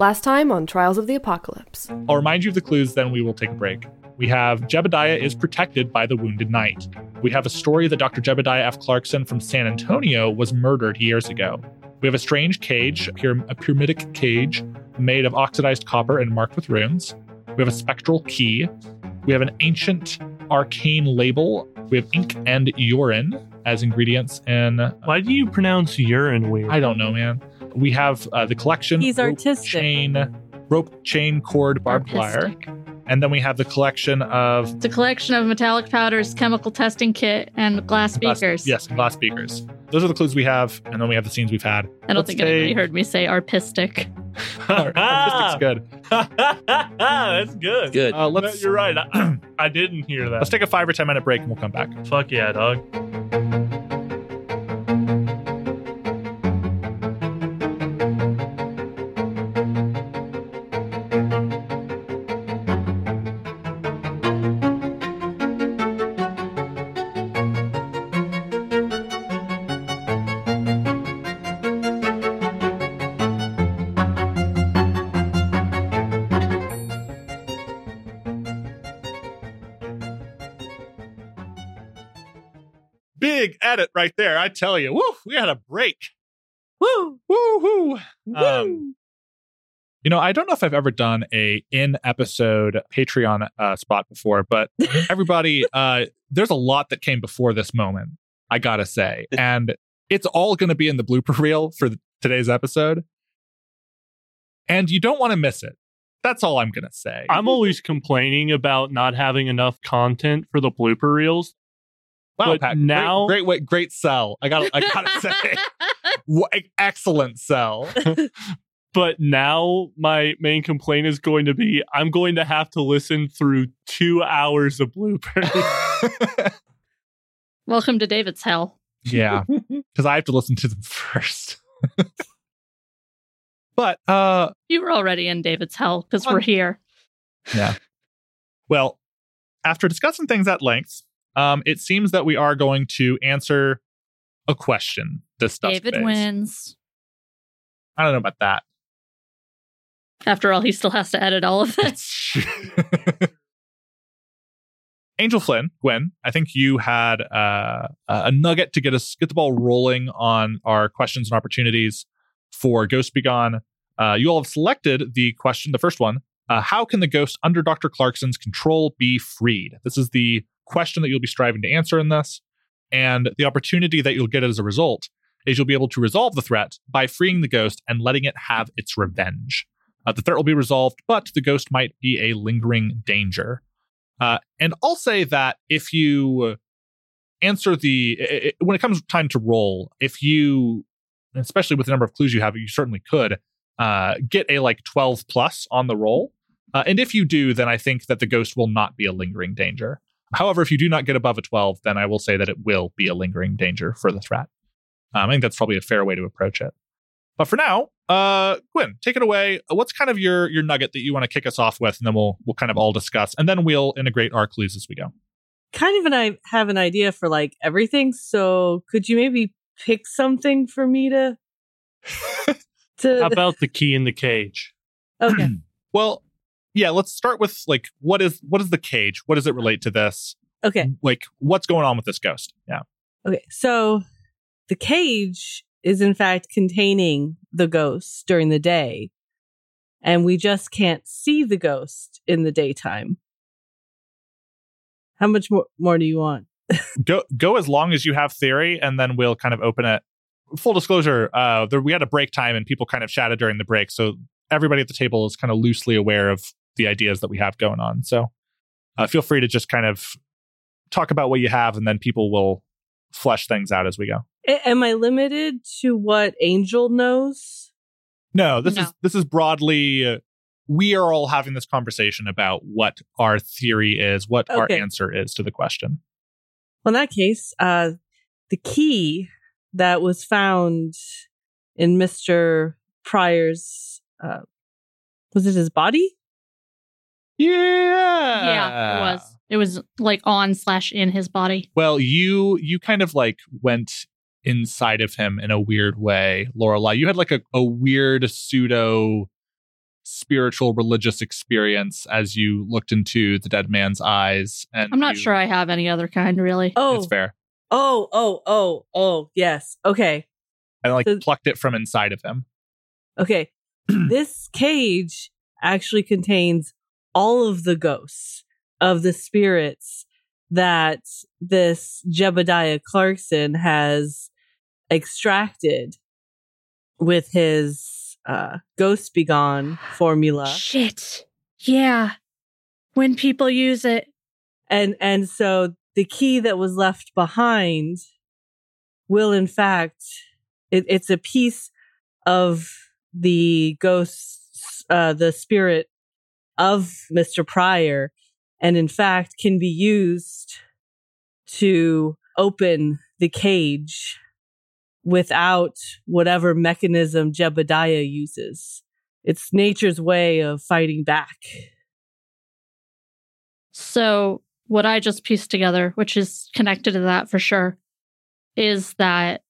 Last time on Trials of the Apocalypse. I'll remind you of the clues, then we will take a break. We have Jebediah is protected by the Wounded Knight. We have a story that Dr. Jebediah F. Clarkson from San Antonio was murdered years ago. We have a strange cage, a, pyram- a pyramidic cage made of oxidized copper and marked with runes. We have a spectral key. We have an ancient arcane label. We have ink and urine as ingredients in. Why do you pronounce urine weird? I don't know, man. We have uh, the collection. He's rope artistic. Chain, rope, chain, cord, barbed wire. Artistic. And then we have the collection of It's a collection of metallic powders, chemical testing kit, and glass glass- yes, glass speakers. Those are the clues we have, and then we have the scenes we've had. I don't Let's think anybody heard me say artistic. Artistic's good. That's good. Good. Uh, No, let's You're right. I, I didn't hear that. let's take a five or ten minute break, and we'll come back. Fuck yeah, dog. Edit right there. I tell you, woo, we had a break. Woo! Woo hoo. Woo! Um, You know, I don't know if I've ever done a in episode Patreon uh, spot before, but everybody, uh, there's a lot that came before this moment. I gotta say, and it's all going to be in the blooper reel for th- today's episode, and you don't want to miss it. That's all I'm gonna say. I'm always complaining about not having enough content for the blooper reels. Wow, but Pat, now- great, way, great sell. I got, I gotta say, Wha- excellent sell. But now my main complaint is going to be I'm going to have to listen through two hours of bloopers. Welcome to David's hell. yeah, because I have to listen to them first. but uh, You were already in David's hell because we're here. Yeah. Well, after discussing things at length, um, it seems that we are going to answer a question this stuff. David wins. I don't know about that. After all, he still has to edit all of this. Angel Flynn, Gwynn, I think you had uh, a nugget to get us get the ball rolling on our questions and opportunities for Ghost Begone. Uh, you all have selected the question, the first one. Uh, how can the ghost under Dr. Clarkson's control be freed? This is the question that you'll be striving to answer in this. And the opportunity that you'll get as a result is you'll be able to resolve the threat by freeing the ghost and letting it have its revenge. Uh, the threat will be resolved, but the ghost might be a lingering danger. Uh, and I'll say that if you answer the i- i- when it comes time to roll, if you, especially with the number of clues you have, you certainly could uh, get a like twelve plus on the roll. Uh, and if you do, then I think that the ghost will not be a lingering danger. However, if you do not get above a twelve, then I will say that it will be a lingering danger for the threat. Um, I think that's probably a fair way to approach it. But for now, uh, Gwynn, take it away. What's kind of your your nugget that you want to kick us off with, and then we'll we'll kind of all discuss, and then we'll integrate our clues as we go. kind of and I have an idea for like everything. So could you maybe pick something for me to to How about the key in the cage? okay. Well, yeah, let's start with like what is what is the cage? What does it relate to this? Okay. Like what's going on with this ghost? Yeah. Okay. So the cage is in fact containing the ghost during the day. And we just can't see the ghost in the daytime. How much more, more do you want? Go go as long as you have theory, and then we'll kind of open it. Full disclosure, uh, there, we had a break time, and people kind of chatted during the break, so everybody at the table is kind of loosely aware of the ideas that we have going on. So uh, feel free to just kind of talk about what you have, and then people will flesh things out as we go. A- am I limited to what Angel knows? No, this No. is this is broadly. Uh, we are all having this conversation about what our theory is, what our answer is to the question. Well, in that case, uh, the key that was found in Mr. Pryor's, uh, was it his body? Yeah, yeah, it was. It was like on slash in his body. Well, you you kind of like went inside of him in a weird way, Lorelai. You had like a, a weird pseudo spiritual religious experience as you looked into the dead man's eyes and I'm not you- sure I have any other kind really. Oh, it's fair oh, oh, oh, oh, yes. Okay. and like So- plucked it from inside of him Okay. this cage actually contains all of the ghosts of the spirits that this Jebediah Clarkson has extracted with his uh, Ghost Begone formula. Shit. Yeah. When people use it. and and so the key that was left behind will in fact it, it's a piece of the ghost uh the spirit of mr pryor and in fact can be used to open the cage without whatever mechanism jebediah uses it's nature's way of fighting back So, what I just pieced together, which is connected to that for sure, is that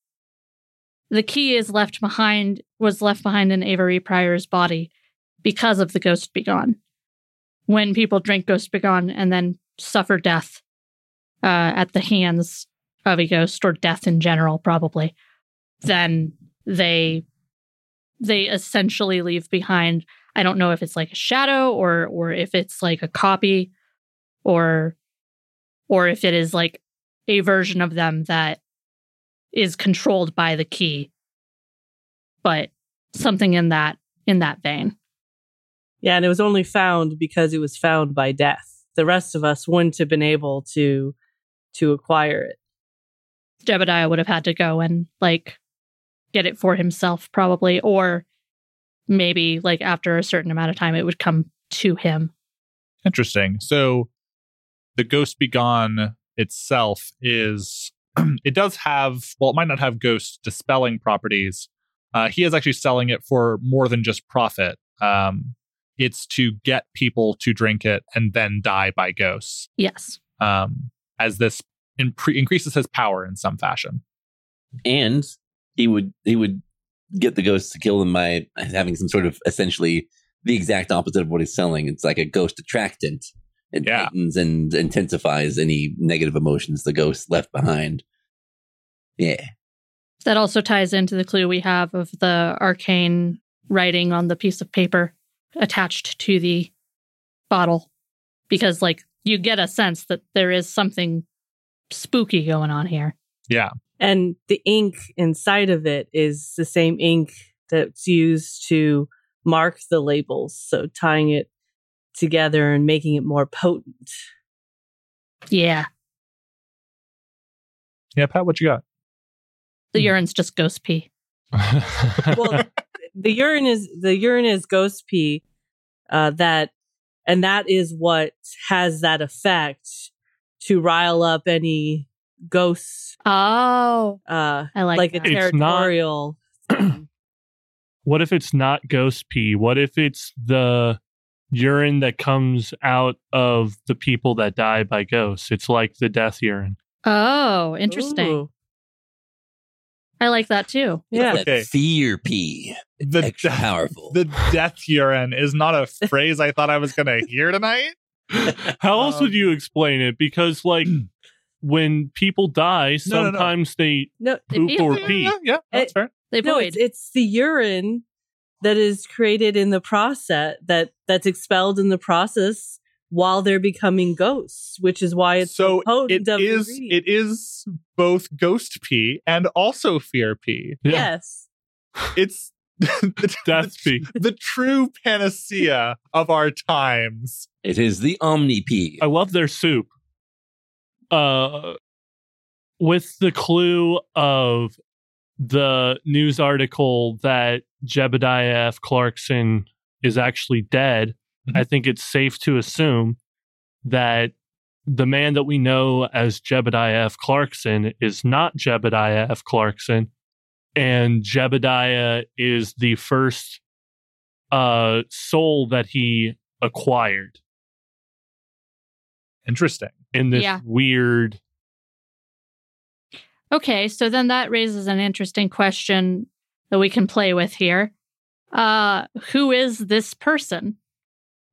the key is left behind, was left behind in Avery Pryor's body because of the Ghost Begone. When people drink Ghost Begone and then suffer death uh, at the hands of a ghost or death in general, probably, then they they essentially leave behind. I don't know if it's like a shadow or or if it's like a copy or or if it is like a version of them that is controlled by the key but something in that in that vein Yeah, and it was only found because it was found by death. The rest of us wouldn't have been able to to acquire it. jebediah would have had to go and like get it for himself probably or maybe like after a certain amount of time it would come to him Interesting. So the Ghost Begone itself is it does have well, it might not have ghost dispelling properties. Uh, he is actually selling it for more than just profit. Um, it's to get people to drink it and then die by ghosts. yes Um, as this impre- increases his power in some fashion. and he would he would get the ghosts to kill them by having some sort of essentially the exact opposite of what he's selling. It's like a ghost attractant. It Yeah. heightens and intensifies any negative emotions the ghost left behind. Yeah. that also ties into the clue we have of the arcane writing on the piece of paper attached to the bottle because like you get a sense that there is something spooky going on here Yeah. And the ink inside of it is the same ink that's used to mark the labels. So tying it together and making it more potent. yeah Yeah, Pat, what you got? the urine's just ghost pee Well, the urine is the urine is ghost pee. Uh, that and that is what has that effect to rile up any ghosts. oh Uh, i like, like, that. a It's not- territorial. What if it's not ghost pee? What if it's the urine that comes out of the people that die by ghosts? It's like the death urine. oh interesting Ooh. I like that too Yeah. That Okay. fear pee. The Extra de- powerful. The death urine is not a phrase I thought I was going to hear tonight. How else Um, would you explain it? Because like when people die, No, no, no. sometimes they No, poop pee. or Yeah, pee. yeah, yeah, that's fair. they no, it's, it's the urine that is created in the process that that's expelled in the process while they're becoming ghosts, which is why it's so, so potent it of is ingredient. it is both ghost pee and also fear pee. Yeah. Yes. It's the, Death pee. the true panacea of our times. It is the Omni pee. I love their soup. Uh, with the clue of the news article that Jebediah F. Clarkson is actually dead, I think it's safe to assume that the man that we know as Jebediah F. Clarkson is not Jebediah F. Clarkson, and Jebediah is the first uh, soul that he acquired Interesting. in this Yeah. weird Okay, so then that raises an interesting question that we can play with here. Uh, who is this person?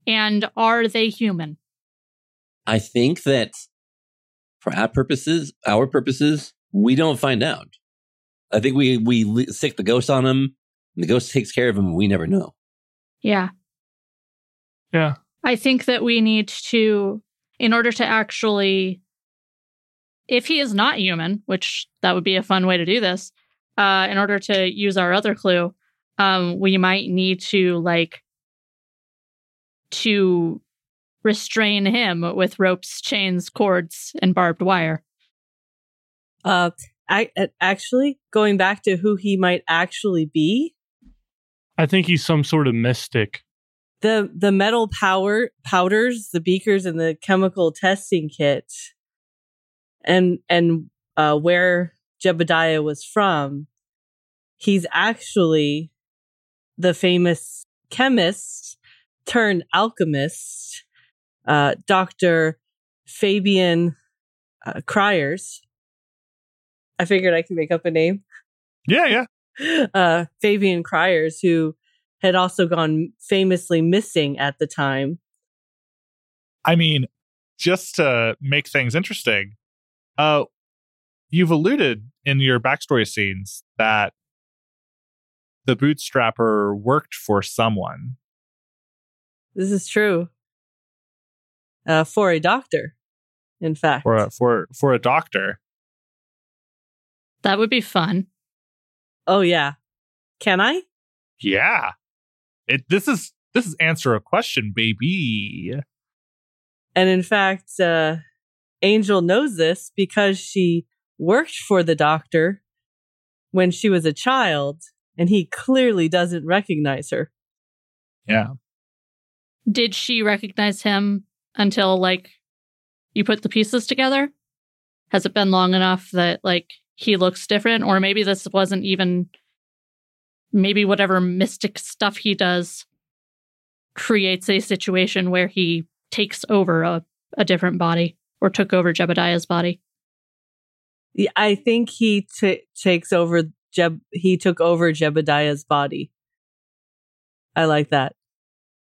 And are they human? I think that for our purposes, our purposes, we don't find out. I think we we li- stick the ghost on him, and the ghost takes care of him. We never know. Yeah. Yeah. I think that we need to, in order to actually, if he is not human, which that would be a fun way to do this, uh, in order to use our other clue, um, we might need to like to restrain him with ropes, chains, cords, and barbed wire. Uh, I, uh, actually, going back to who he might actually be, I think he's some sort of mystic. the the metal power powders, the beakers, and the chemical testing kit, and and uh, where Jebediah was from, he's actually the famous chemist turned alchemist, uh, Doctor Fabian uh, Cryers. I figured I could make up a name. Yeah, yeah. uh, Fabian Cryers, who had also gone famously missing at the time. I mean, just to make things interesting, uh, you've alluded in your backstory scenes that the bootstrapper worked for someone. This is true. Uh, for a doctor, in fact. For a, for for a doctor. That would be fun. oh yeah, can I? Yeah. It this is this is answer a question, baby. And in fact, uh, Angel knows this because she worked for the doctor when she was a child, and he clearly doesn't recognize her. Yeah. Did she recognize him until like you put the pieces together? Has it been long enough that like he looks different? Or maybe this wasn't even maybe whatever mystic stuff he does creates a situation where he takes over a, a different body or took over Jebediah's body. Yeah, I think he t- takes over. Jeb- he took over Jebediah's body. I like that.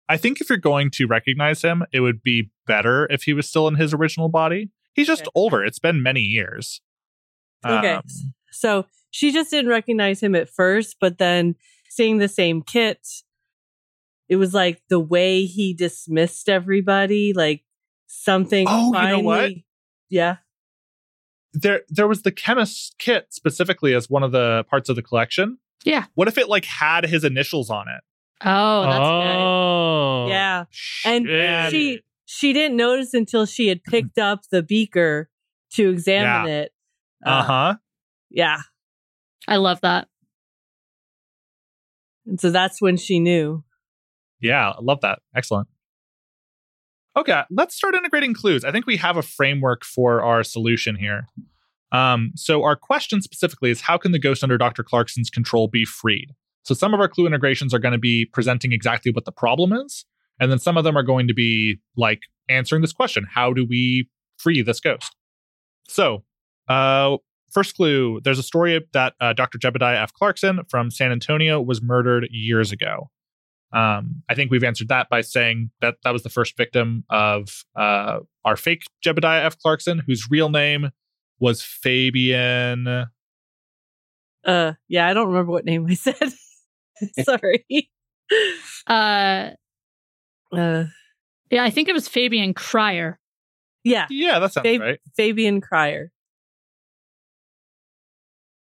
I think if you're going to recognize him, it would be better if he was still in his original body. He's just Okay. older. It's been many years. Okay. Um, So she just didn't recognize him at first, but then seeing the same kit, it was like the way he dismissed everybody, like something. Oh, you know what? Yeah. there there was the chemist kit specifically as one of the parts of the collection. Yeah. What if it like had his initials on it? Oh, that's good. oh. Yeah. And Shit. she she didn't notice until she had picked up the beaker to examine it. Uh huh. Yeah. I love that. And so that's when she knew. Yeah, I love that. Excellent. Okay, let's start integrating clues. I think we have a framework for our solution here. Um, so our question specifically is how can the ghost under Dr. Clarkson's control be freed? So some of our clue integrations are going to be presenting exactly what the problem is, and then some of them are going to be like answering this question: How do we free this ghost? So, uh, first clue: there's a story that uh, Dr. Jebediah F. Clarkson from San Antonio was murdered years ago. Um, I think we've answered that by saying that that was the first victim of uh, our fake Jebediah F. Clarkson, whose real name was Fabian. Uh yeah, I don't remember what name I said. Sorry. Uh, Uh yeah, I think it was Fabian Cryer. yeah, Yeah, that sounds Fab- right. Fabian Cryer.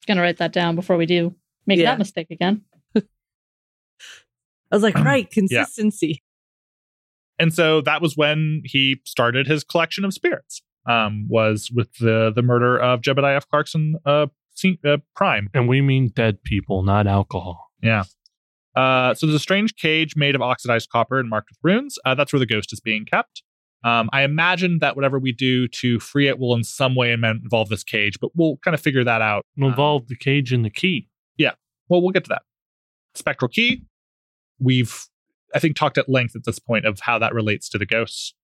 Gonna write that down before we do make Yeah. that mistake again. I was like, right, consistency. And so that was when he started his collection of spirits. Um, was with the the murder of Jebediah F. Clarkson, uh, se- uh Prime. And we mean dead people, not alcohol. Yeah. Uh, so there's a strange cage made of oxidized copper and marked with runes. Uh, that's where the ghost is being kept. Um, I imagine that whatever we do to free it will in some way involve this cage, but we'll kind of figure that out. It'll involve the cage and the key. Yeah. Well, we'll get to that. Spectral key. We've, I think, talked at length at this point of how that relates to the ghosts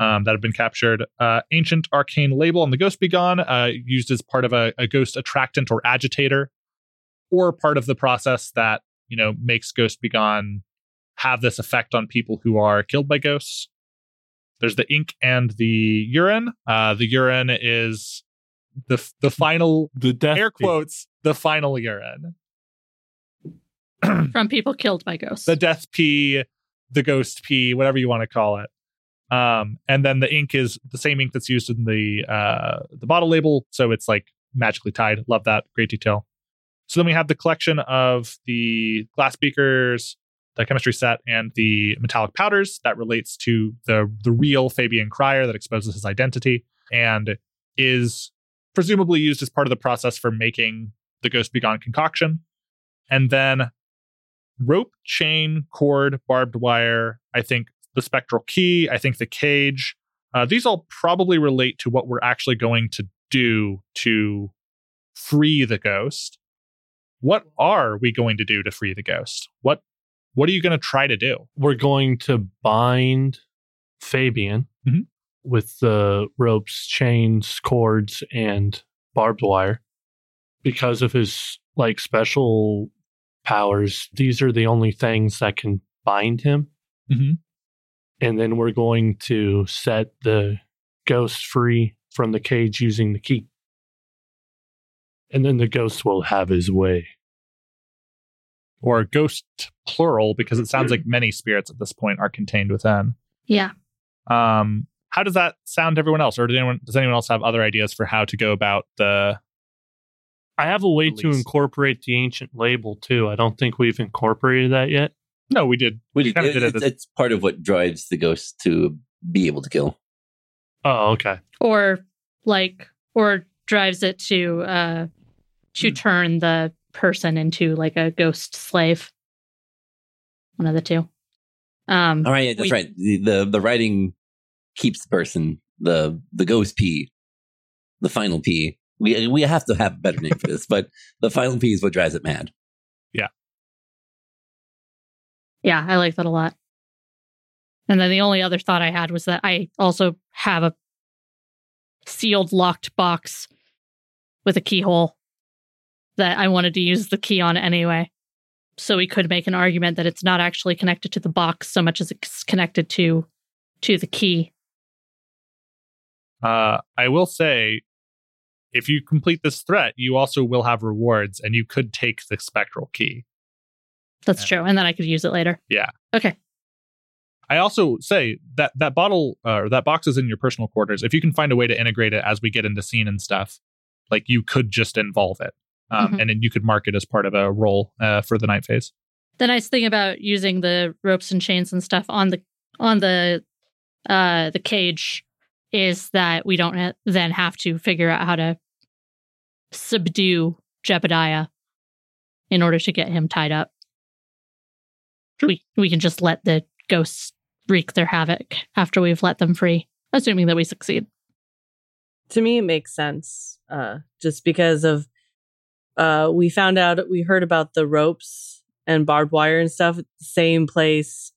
um, that have been captured. Uh, ancient arcane label on the ghost begone, uh, used as part of a, a ghost attractant or agitator, or part of the process that you know, makes Ghost Begone have this effect on people who are killed by ghosts. There's the ink and the urine. Uh, the urine is the the final The death air pee. quotes the final urine. From people killed by ghosts. the death pee, the ghost pee, whatever you want to call it. Um, and then the ink is the same ink that's used in the uh, the bottle label, so it's like magically tied. Love that, great detail. So then we have the collection of the glass beakers, the chemistry set, and the metallic powders that relates to the the real Fabian Crier that exposes his identity and is presumably used as part of the process for making the Ghost Begone concoction. And then rope, chain, cord, barbed wire. I think the spectral key. I think the cage. Uh, these all probably relate to what we're actually going to do to free the ghost. What are we going to do to free the ghost? What What are you going to try to do? We're going to bind Fabian Mhm. with the ropes, chains, cords, and barbed wire because of his like special powers. These are the only things that can bind him. Mhm. And then we're going to set the ghost free from the cage using the key. And then the ghost will have his way. Or ghost plural because it sounds like many spirits at this point are contained within. yeah. Um, how does that sound to everyone else, or does anyone does anyone else have other ideas for how to go about the? I have a way to incorporate the ancient label too. I don't think we've incorporated that yet. No, we did. We kinda did it it's, it's part of what drives the ghost to be able to kill. Oh, okay. Or like, or drives it to uh to Hmm. turn the person into like a ghost slave. One of the two. Um, All right, yeah, that's We- right. The, the the writing keeps the person. The the ghost P, the final P. We we have to have a better name for this, but the final P is what drives it mad. Yeah, Yeah, I like that a lot. And then the only other thought I had was that I also have a sealed locked box with a keyhole that I wanted to use the key on anyway. So we could make an argument that it's not actually connected to the box so much as it's connected to to the key. Uh, I will say, if you complete this threat, you also will have rewards, and you could take the spectral key. That's Yeah. true. And then I could use it later. Yeah. Okay. I also say that that bottle uh, or that box is in your personal quarters. If you can find a way to integrate it as we get into scene and stuff, like you could just involve it, um, Mhm. and then you could mark it as part of a role uh, for the night phase. the nice thing about using the ropes and chains and stuff on the on the uh the cage is that we don't ha- then have to figure out how to subdue Jebediah in order to get him tied up. We we can just let the ghosts wreak their havoc after we've let them free, assuming that we succeed. to me it makes sense uh just because of uh we found out we heard about the ropes and barbed wire and stuff at the same place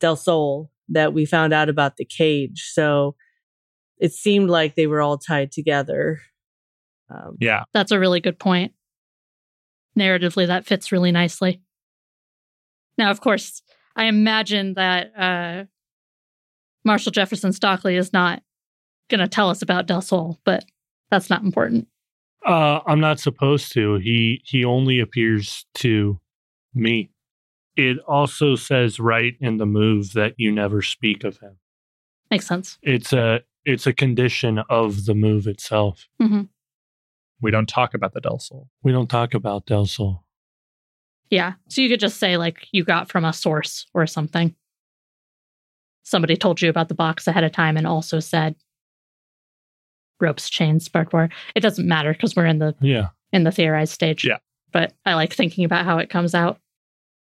del sol that we found out about the cage so it seemed like they were all tied together um Yeah, That's a really good point. Narratively, that fits really nicely. Now, of course, I imagine that uh, Marshal Jefferson Stockley is not going to tell us about Del Sol, but that's not important. Uh, I'm not supposed to. He he only appears to me. It also says right in the move that you never speak of him. Makes sense. It's a it's a condition of the move itself. we don't talk about the Del Sol. We don't talk about Del Sol. Yeah. So you could just say, like, you got from a source or something. Somebody told you about the box ahead of time and also said ropes, chains, barbed wire. It doesn't matter because we're in the Yeah. in the theorized stage. Yeah. But I like thinking about how it comes out.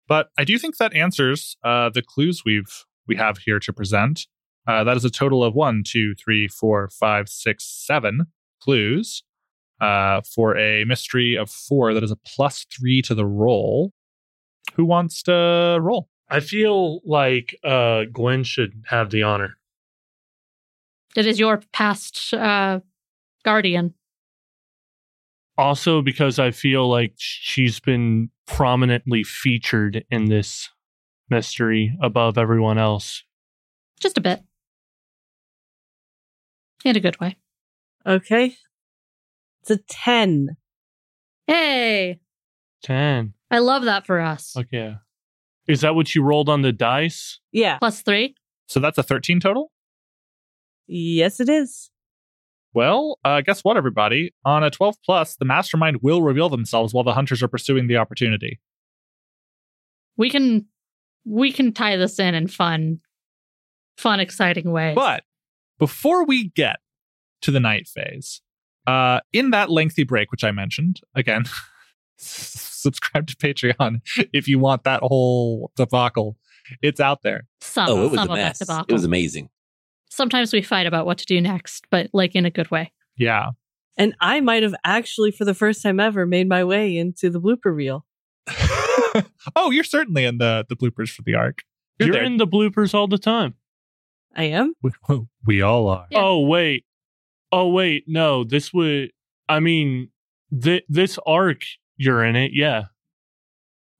But I do think that answers uh, the clues we've we have here to present. Uh, that is a total of one, two, three, four, five, six, seven clues uh, for a mystery of four. That is a plus three to the roll. Who wants to roll? I feel like uh, Gwynn should have the honor. It is your past uh, guardian. Also, because I feel like she's been prominently featured in this mystery above everyone else. Just a bit. In a good way. Okay. It's a 10. Hey, 10. I love that for us. Okay. Is that what you rolled on the dice? Yeah. Plus three. So that's a 13 total? Yes, it is. Well, uh, guess what, everybody? On a 12 plus, the mastermind will reveal themselves while the hunters are pursuing the opportunity. We can we can tie this in in fun, fun, exciting ways. But before we get to the night phase, uh, in that lengthy break, which I mentioned, again, subscribe to Patreon if you want that whole debacle. It's out there. some, oh, it was some a mess. It was amazing. Sometimes we fight about what to do next, but like in a good way. Yeah. And I might have actually, for the first time ever, made my way into the blooper reel. oh, you're certainly in the the bloopers for the arc. You're You're in the bloopers all the time. I am? We, we all are. Yeah. Oh, wait. Oh, wait. No, this would, I mean, th- this arc, you're in it. Yeah.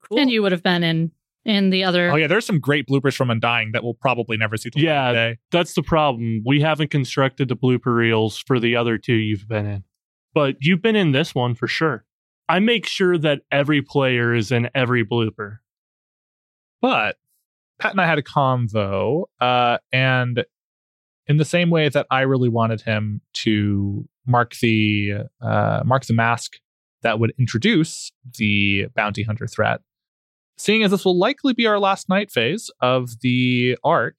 Cool. And you would have been in in the other. Oh yeah, there's some great bloopers from Undying that we'll probably never see. The Yeah. day. That's the problem. We haven't constructed the blooper reels for the other two you've been in, but you've been in this one for sure. I make sure that every player is in every blooper. But Pat and I had a convo, uh, and in the same way that I really wanted him to mark the uh, mark the mask that would introduce the bounty hunter threat, seeing as this will likely be our last night phase of the arc.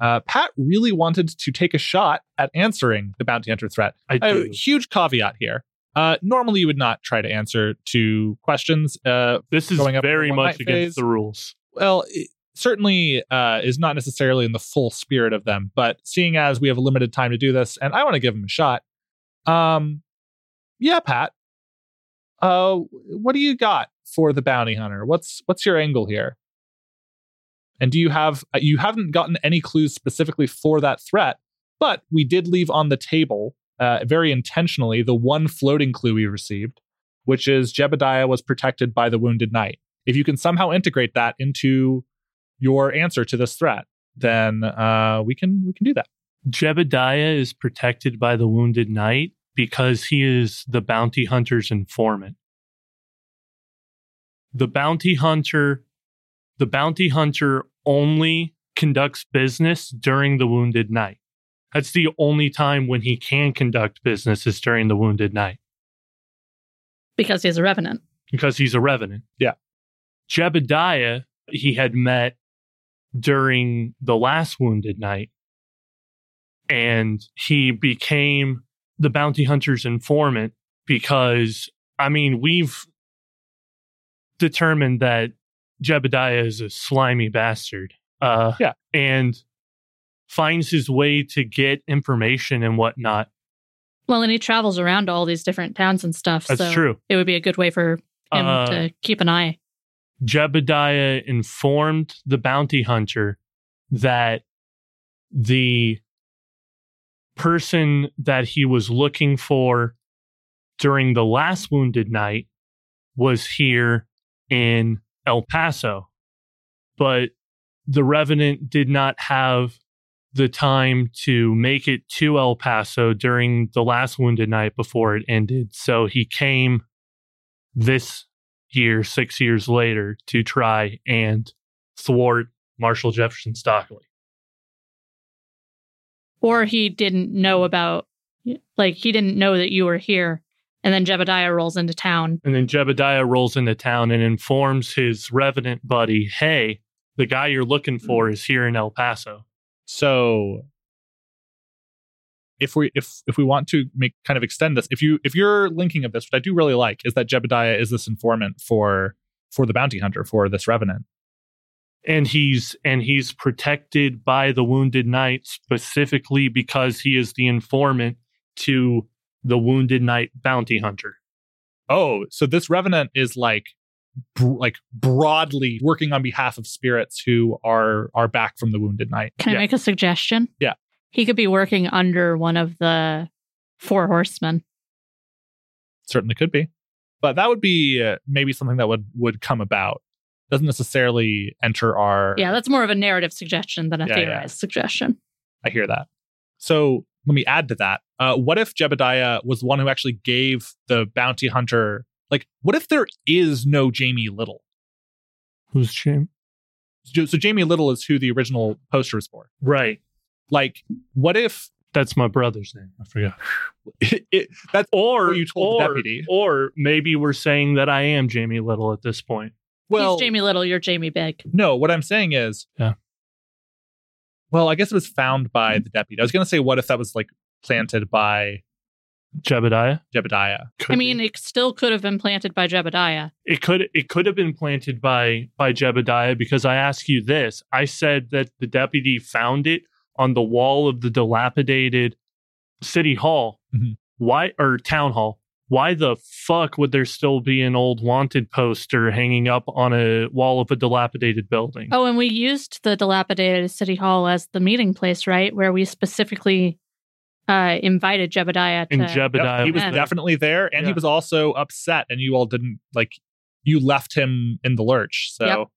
Uh, Pat really wanted to take a shot at answering the bounty hunter threat. I A do. huge caveat here. Uh, normally, you would not try to answer to questions. Uh, This is very much against phase. the rules. well, it certainly uh, is not necessarily in the full spirit of them. But seeing as we have a limited time to do this, and I want to give him a shot, um, yeah, Pat, uh, what do you got for the bounty hunter? What's what's your angle here? And do you have uh, you haven't gotten any clues specifically for that threat, but we did leave on the table uh, very intentionally the one floating clue we received, which is Jebediah was protected by the wounded knight. If you can somehow integrate that into your answer to this threat, then uh, we can we can do that. Jebediah is protected by the wounded knight because he is the bounty hunter's informant. The bounty hunter the bounty hunter only conducts business during the wounded night. That's the only time when he can conduct business is during the wounded night. because he's a revenant. because he's a revenant. Yeah. Jebediah he had met during the last wounded night. and he became the bounty hunter's informant because I mean we've determined that Jebediah is a slimy bastard. Uh Yeah. and finds his way to get information and whatnot. Well, and he travels around to all these different towns and stuff. That's so true. It would be a good way for him Uh, to keep an eye. Jebediah informed the bounty hunter that the person that he was looking for during the last wounded night was here in El Paso. But the revenant did not have the time to make it to El Paso during the last wounded night before it ended. So he came this year, six years later, to try and thwart Marshal Jefferson Stockley. Or he didn't know about, like, he didn't know that you were here. And then Jebediah rolls into town. And then Jebediah rolls into town and informs his revenant buddy, hey, the guy you're looking mm-hmm. for is here in El Paso. So if we if if we want to make kind of extend this, if you if your linking of this, which I do really like, is that Jebediah is this informant for for the bounty hunter for this revenant. And he's and he's protected by the wounded knight specifically because he is the informant to the wounded knight bounty hunter. Oh, so this revenant is like br- like broadly working on behalf of spirits who are are back from the wounded knight. Can Yeah. I make a suggestion? Yeah. He could be working under one of the four horsemen. certainly could be. But that would be uh, maybe something that would would come about. Doesn't necessarily enter our. Yeah, that's more of a narrative suggestion than a Yeah, yeah. theorized suggestion. I hear that. So let me add to that. Uh, what if Jebediah was the one who actually gave the bounty hunter? Like, what if there is no Jamie Little? Who's Jamie? So, so Jamie Little is who the original poster was for. Right. Like, what if That's my brother's name. I forgot. it, it, that's Or Or you told the or, deputy. or maybe we're saying that I am Jamie Little at this point. well? He's Jamie Little, you're Jamie Big. No, what I'm saying is, Yeah. Well, I guess it was found by the deputy. I was going to say, what if that was like planted by Jebediah. Jebediah? Could I mean, be. it still could have been planted by Jebediah. it could it could have been planted by by Jebediah because I ask you this. I said that the deputy found it on the wall of the dilapidated city hall. Mhm. Why or town hall? Why the fuck would there still be an old wanted poster hanging up on a wall of a dilapidated building? Oh, and we used the dilapidated city hall as the meeting place, right? Where we specifically uh, invited Jebediah to. and Jebediah Yep, he was Yeah. definitely there, and he was also upset, and you all didn't like. You left him in the lurch, so Yep.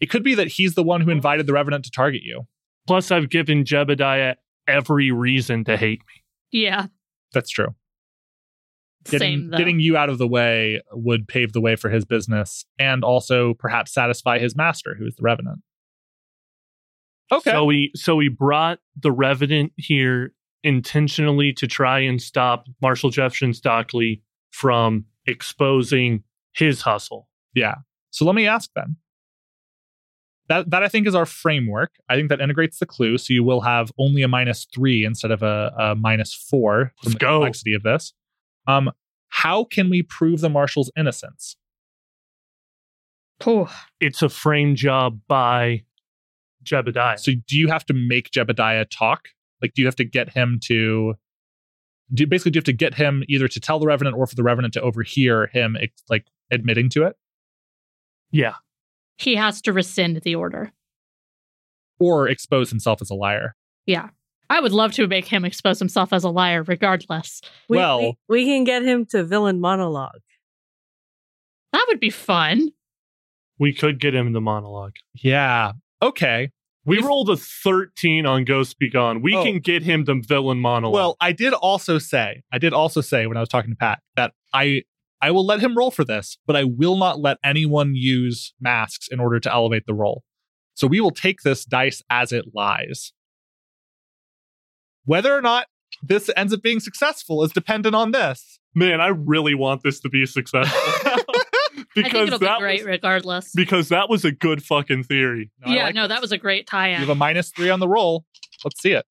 it could be that he's the one who invited the revenant to target you. Plus, I've given Jebediah every reason to hate me. yeah, That's true. Getting, same getting you out of the way would pave the way for his business, and also perhaps satisfy his master, who is the revenant. Okay. So we so we brought the revenant here intentionally to try and stop Marshal Jefferson Stockley from exposing his hustle. Yeah. So let me ask then. That that I think is our framework. I think that integrates the clue, so you will have only a minus three instead of a, a minus four from Let's the go. complexity of this. Um, how can we prove the marshal's innocence? Ooh. It's a frame job by Jebediah. So do you have to make Jebediah talk? Like, do you have to get him to? Do basically do you have to get him either to tell the revenant or for the revenant to overhear him like admitting to it, yeah. he has to rescind the order. or expose himself as a liar? Yeah. I would love to make him expose himself as a liar regardless. We, Well- we, we can get him to villain monologue. That would be fun. We could get him the monologue. Yeah. Okay. We If- rolled a 13 on Ghost Be Gone. We Oh. can get him the villain monologue. Well, I did also say, I did also say when I was talking to Pat that I I will let him roll for this, but I will not let anyone use masks in order to elevate the roll. So we will take this dice as it lies. Whether or not this ends up being successful is dependent on this. man, I really want this to be successful. I think because it'll be that great was, regardless. because that was a good fucking theory. No, yeah, like no, this. that was a great tie-in. You have a minus three on the roll. Let's see it.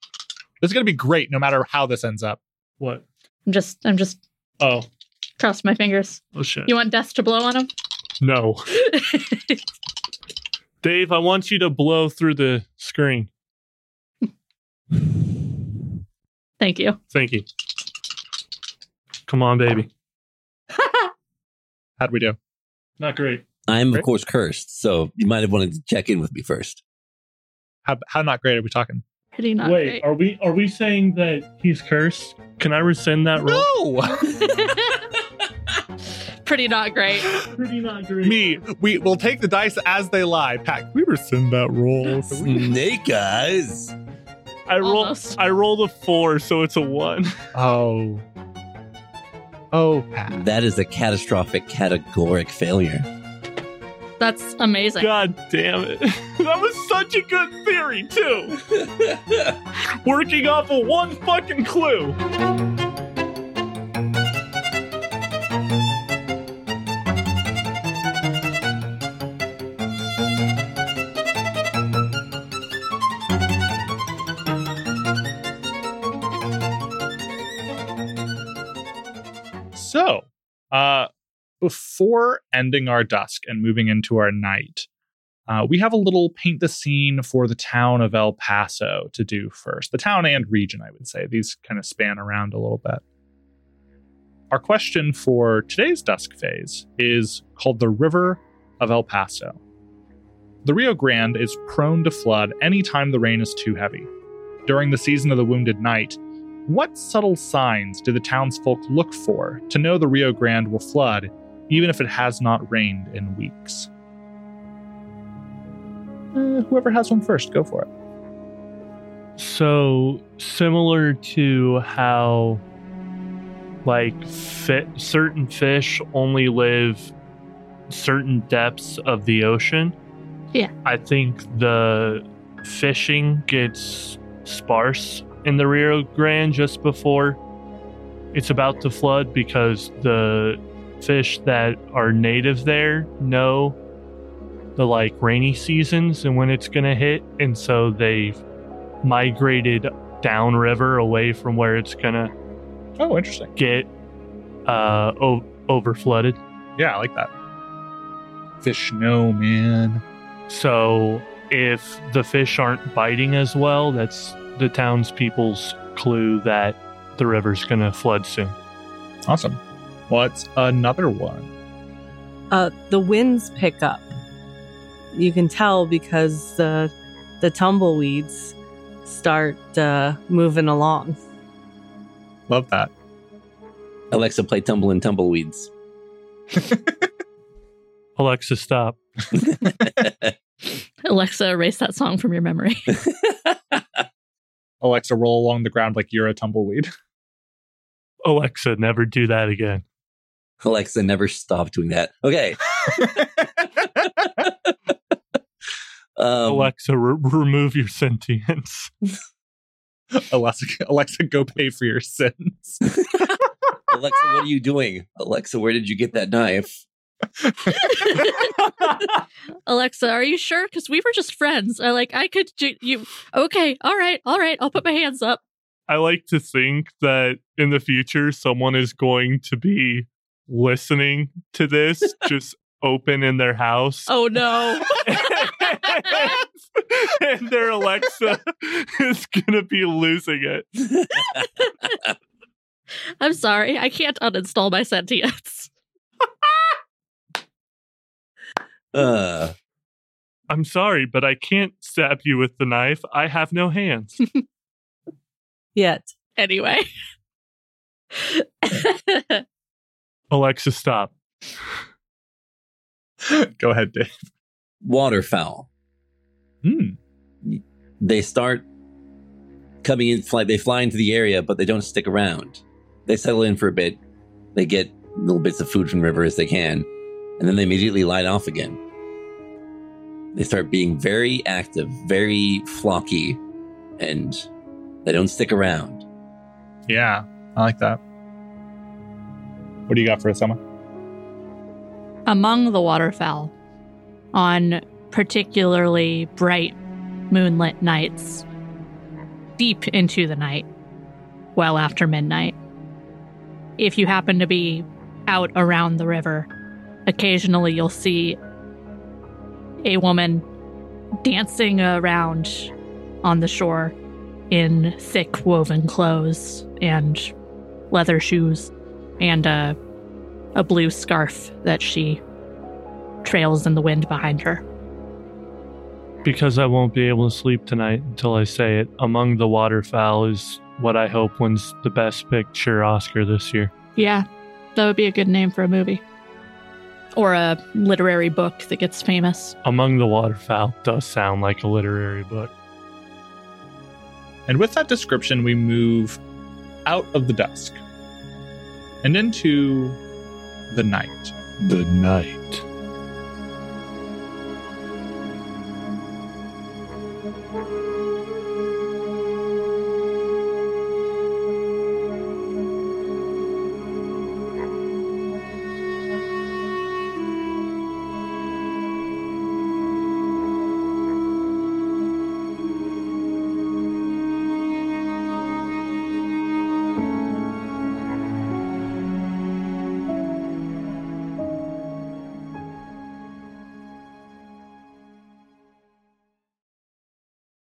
This is going to be great no matter how this ends up. What? I'm just, I'm just Oh, crossing my fingers. oh shit. You want death to blow on him? no. Dave, I want you to blow through the screen. Thank you. Thank you. Come on, baby. How'd we do? Not great. I'm of course cursed, so you might have wanted to check in with me first. How, how not great are we talking? Pretty not great. Wait, great. are we are we saying that he's cursed? Can I rescind that roll? No! Pretty not great. Pretty not great. Me, we will take the dice as they lie. Pat, can we rescind that roll? Snake eyes. I roll Almost. I rolled a four, so it's a one. Oh. Oh, Pat. That is a catastrophic, categoric failure. That's amazing. God damn it. that was such a good theory, too. Working off of one fucking clue. Before ending our dusk and moving into our night, uh, we have a little paint the scene for the town of El Paso to do first. The town and region, I would say. These kind of span around a little bit. Our question for today's dusk phase is called the River of El Paso. The Rio Grande is prone to flood anytime the rain is too heavy. During the season of the Wounded Night, What subtle signs do the townsfolk look for to know the Rio Grande will flood, even if it has not rained in weeks? Uh, whoever has one first, go for it. So similar to how like fi- certain fish only live certain depths of the ocean. Yeah. I think the fishing gets sparse in the Rio Grande just before it's about to flood because the fish that are native there know the like rainy seasons and when it's going to hit and so they've migrated downriver away from where it's going to Oh, interesting. get uh o- over flooded. Yeah, I like that. Fish no, man. So if the fish aren't biting as well, that's the townspeople's clue that the river's going to flood soon. Awesome. What's another one? Uh, the winds pick up. You can tell because the the tumbleweeds start uh, moving along. Love that. Alexa, play Tumbling Tumbleweeds. Alexa, stop. Alexa, erase that song from your memory. Alexa, roll along the ground like you're a tumbleweed. Alexa, never do that again. Alexa, never stop doing that. Okay. um, Alexa, re- remove your sentience. Alexa, Alexa, go pay for your sins. Alexa, what are you doing? Alexa, where did you get that knife? Alexa, are you sure? Because we were just friends. I like I could do you. Okay, all right, all right. I'll put my hands up. I like to think that in the future, someone is going to be listening to this, just open in their house. Oh no! and their Alexa is going to be losing it. I'm sorry, I can't uninstall my sentience. Uh, I'm sorry, but I can't stab you with the knife. I have no hands. Yet. Anyway. Alexa, stop. go ahead, Dave. waterfowl. Hmm. They start coming in, fly, they fly into the area, but they don't stick around. They settle in for a bit. They get little bits of food from the river as they can, and then they immediately light off again. They start being very active, very flocky, and they don't stick around. Yeah, I like that. What do you got for us? Among the waterfowl, on particularly bright moonlit nights, deep into the night, well after midnight, if you happen to be out around the river, occasionally you'll see a woman dancing around on the shore in thick woven clothes and leather shoes and a, a blue scarf that she trails in the wind behind her. Because I won't be able to sleep tonight until I say it. Among the Waterfowl is what I hope wins the Best Picture Oscar this year. Yeah, that would be a good name for a movie. Or a literary book that gets famous. Among the Waterfowl does sound like a literary book. And with that description, we move out of the dusk and into the night. The night.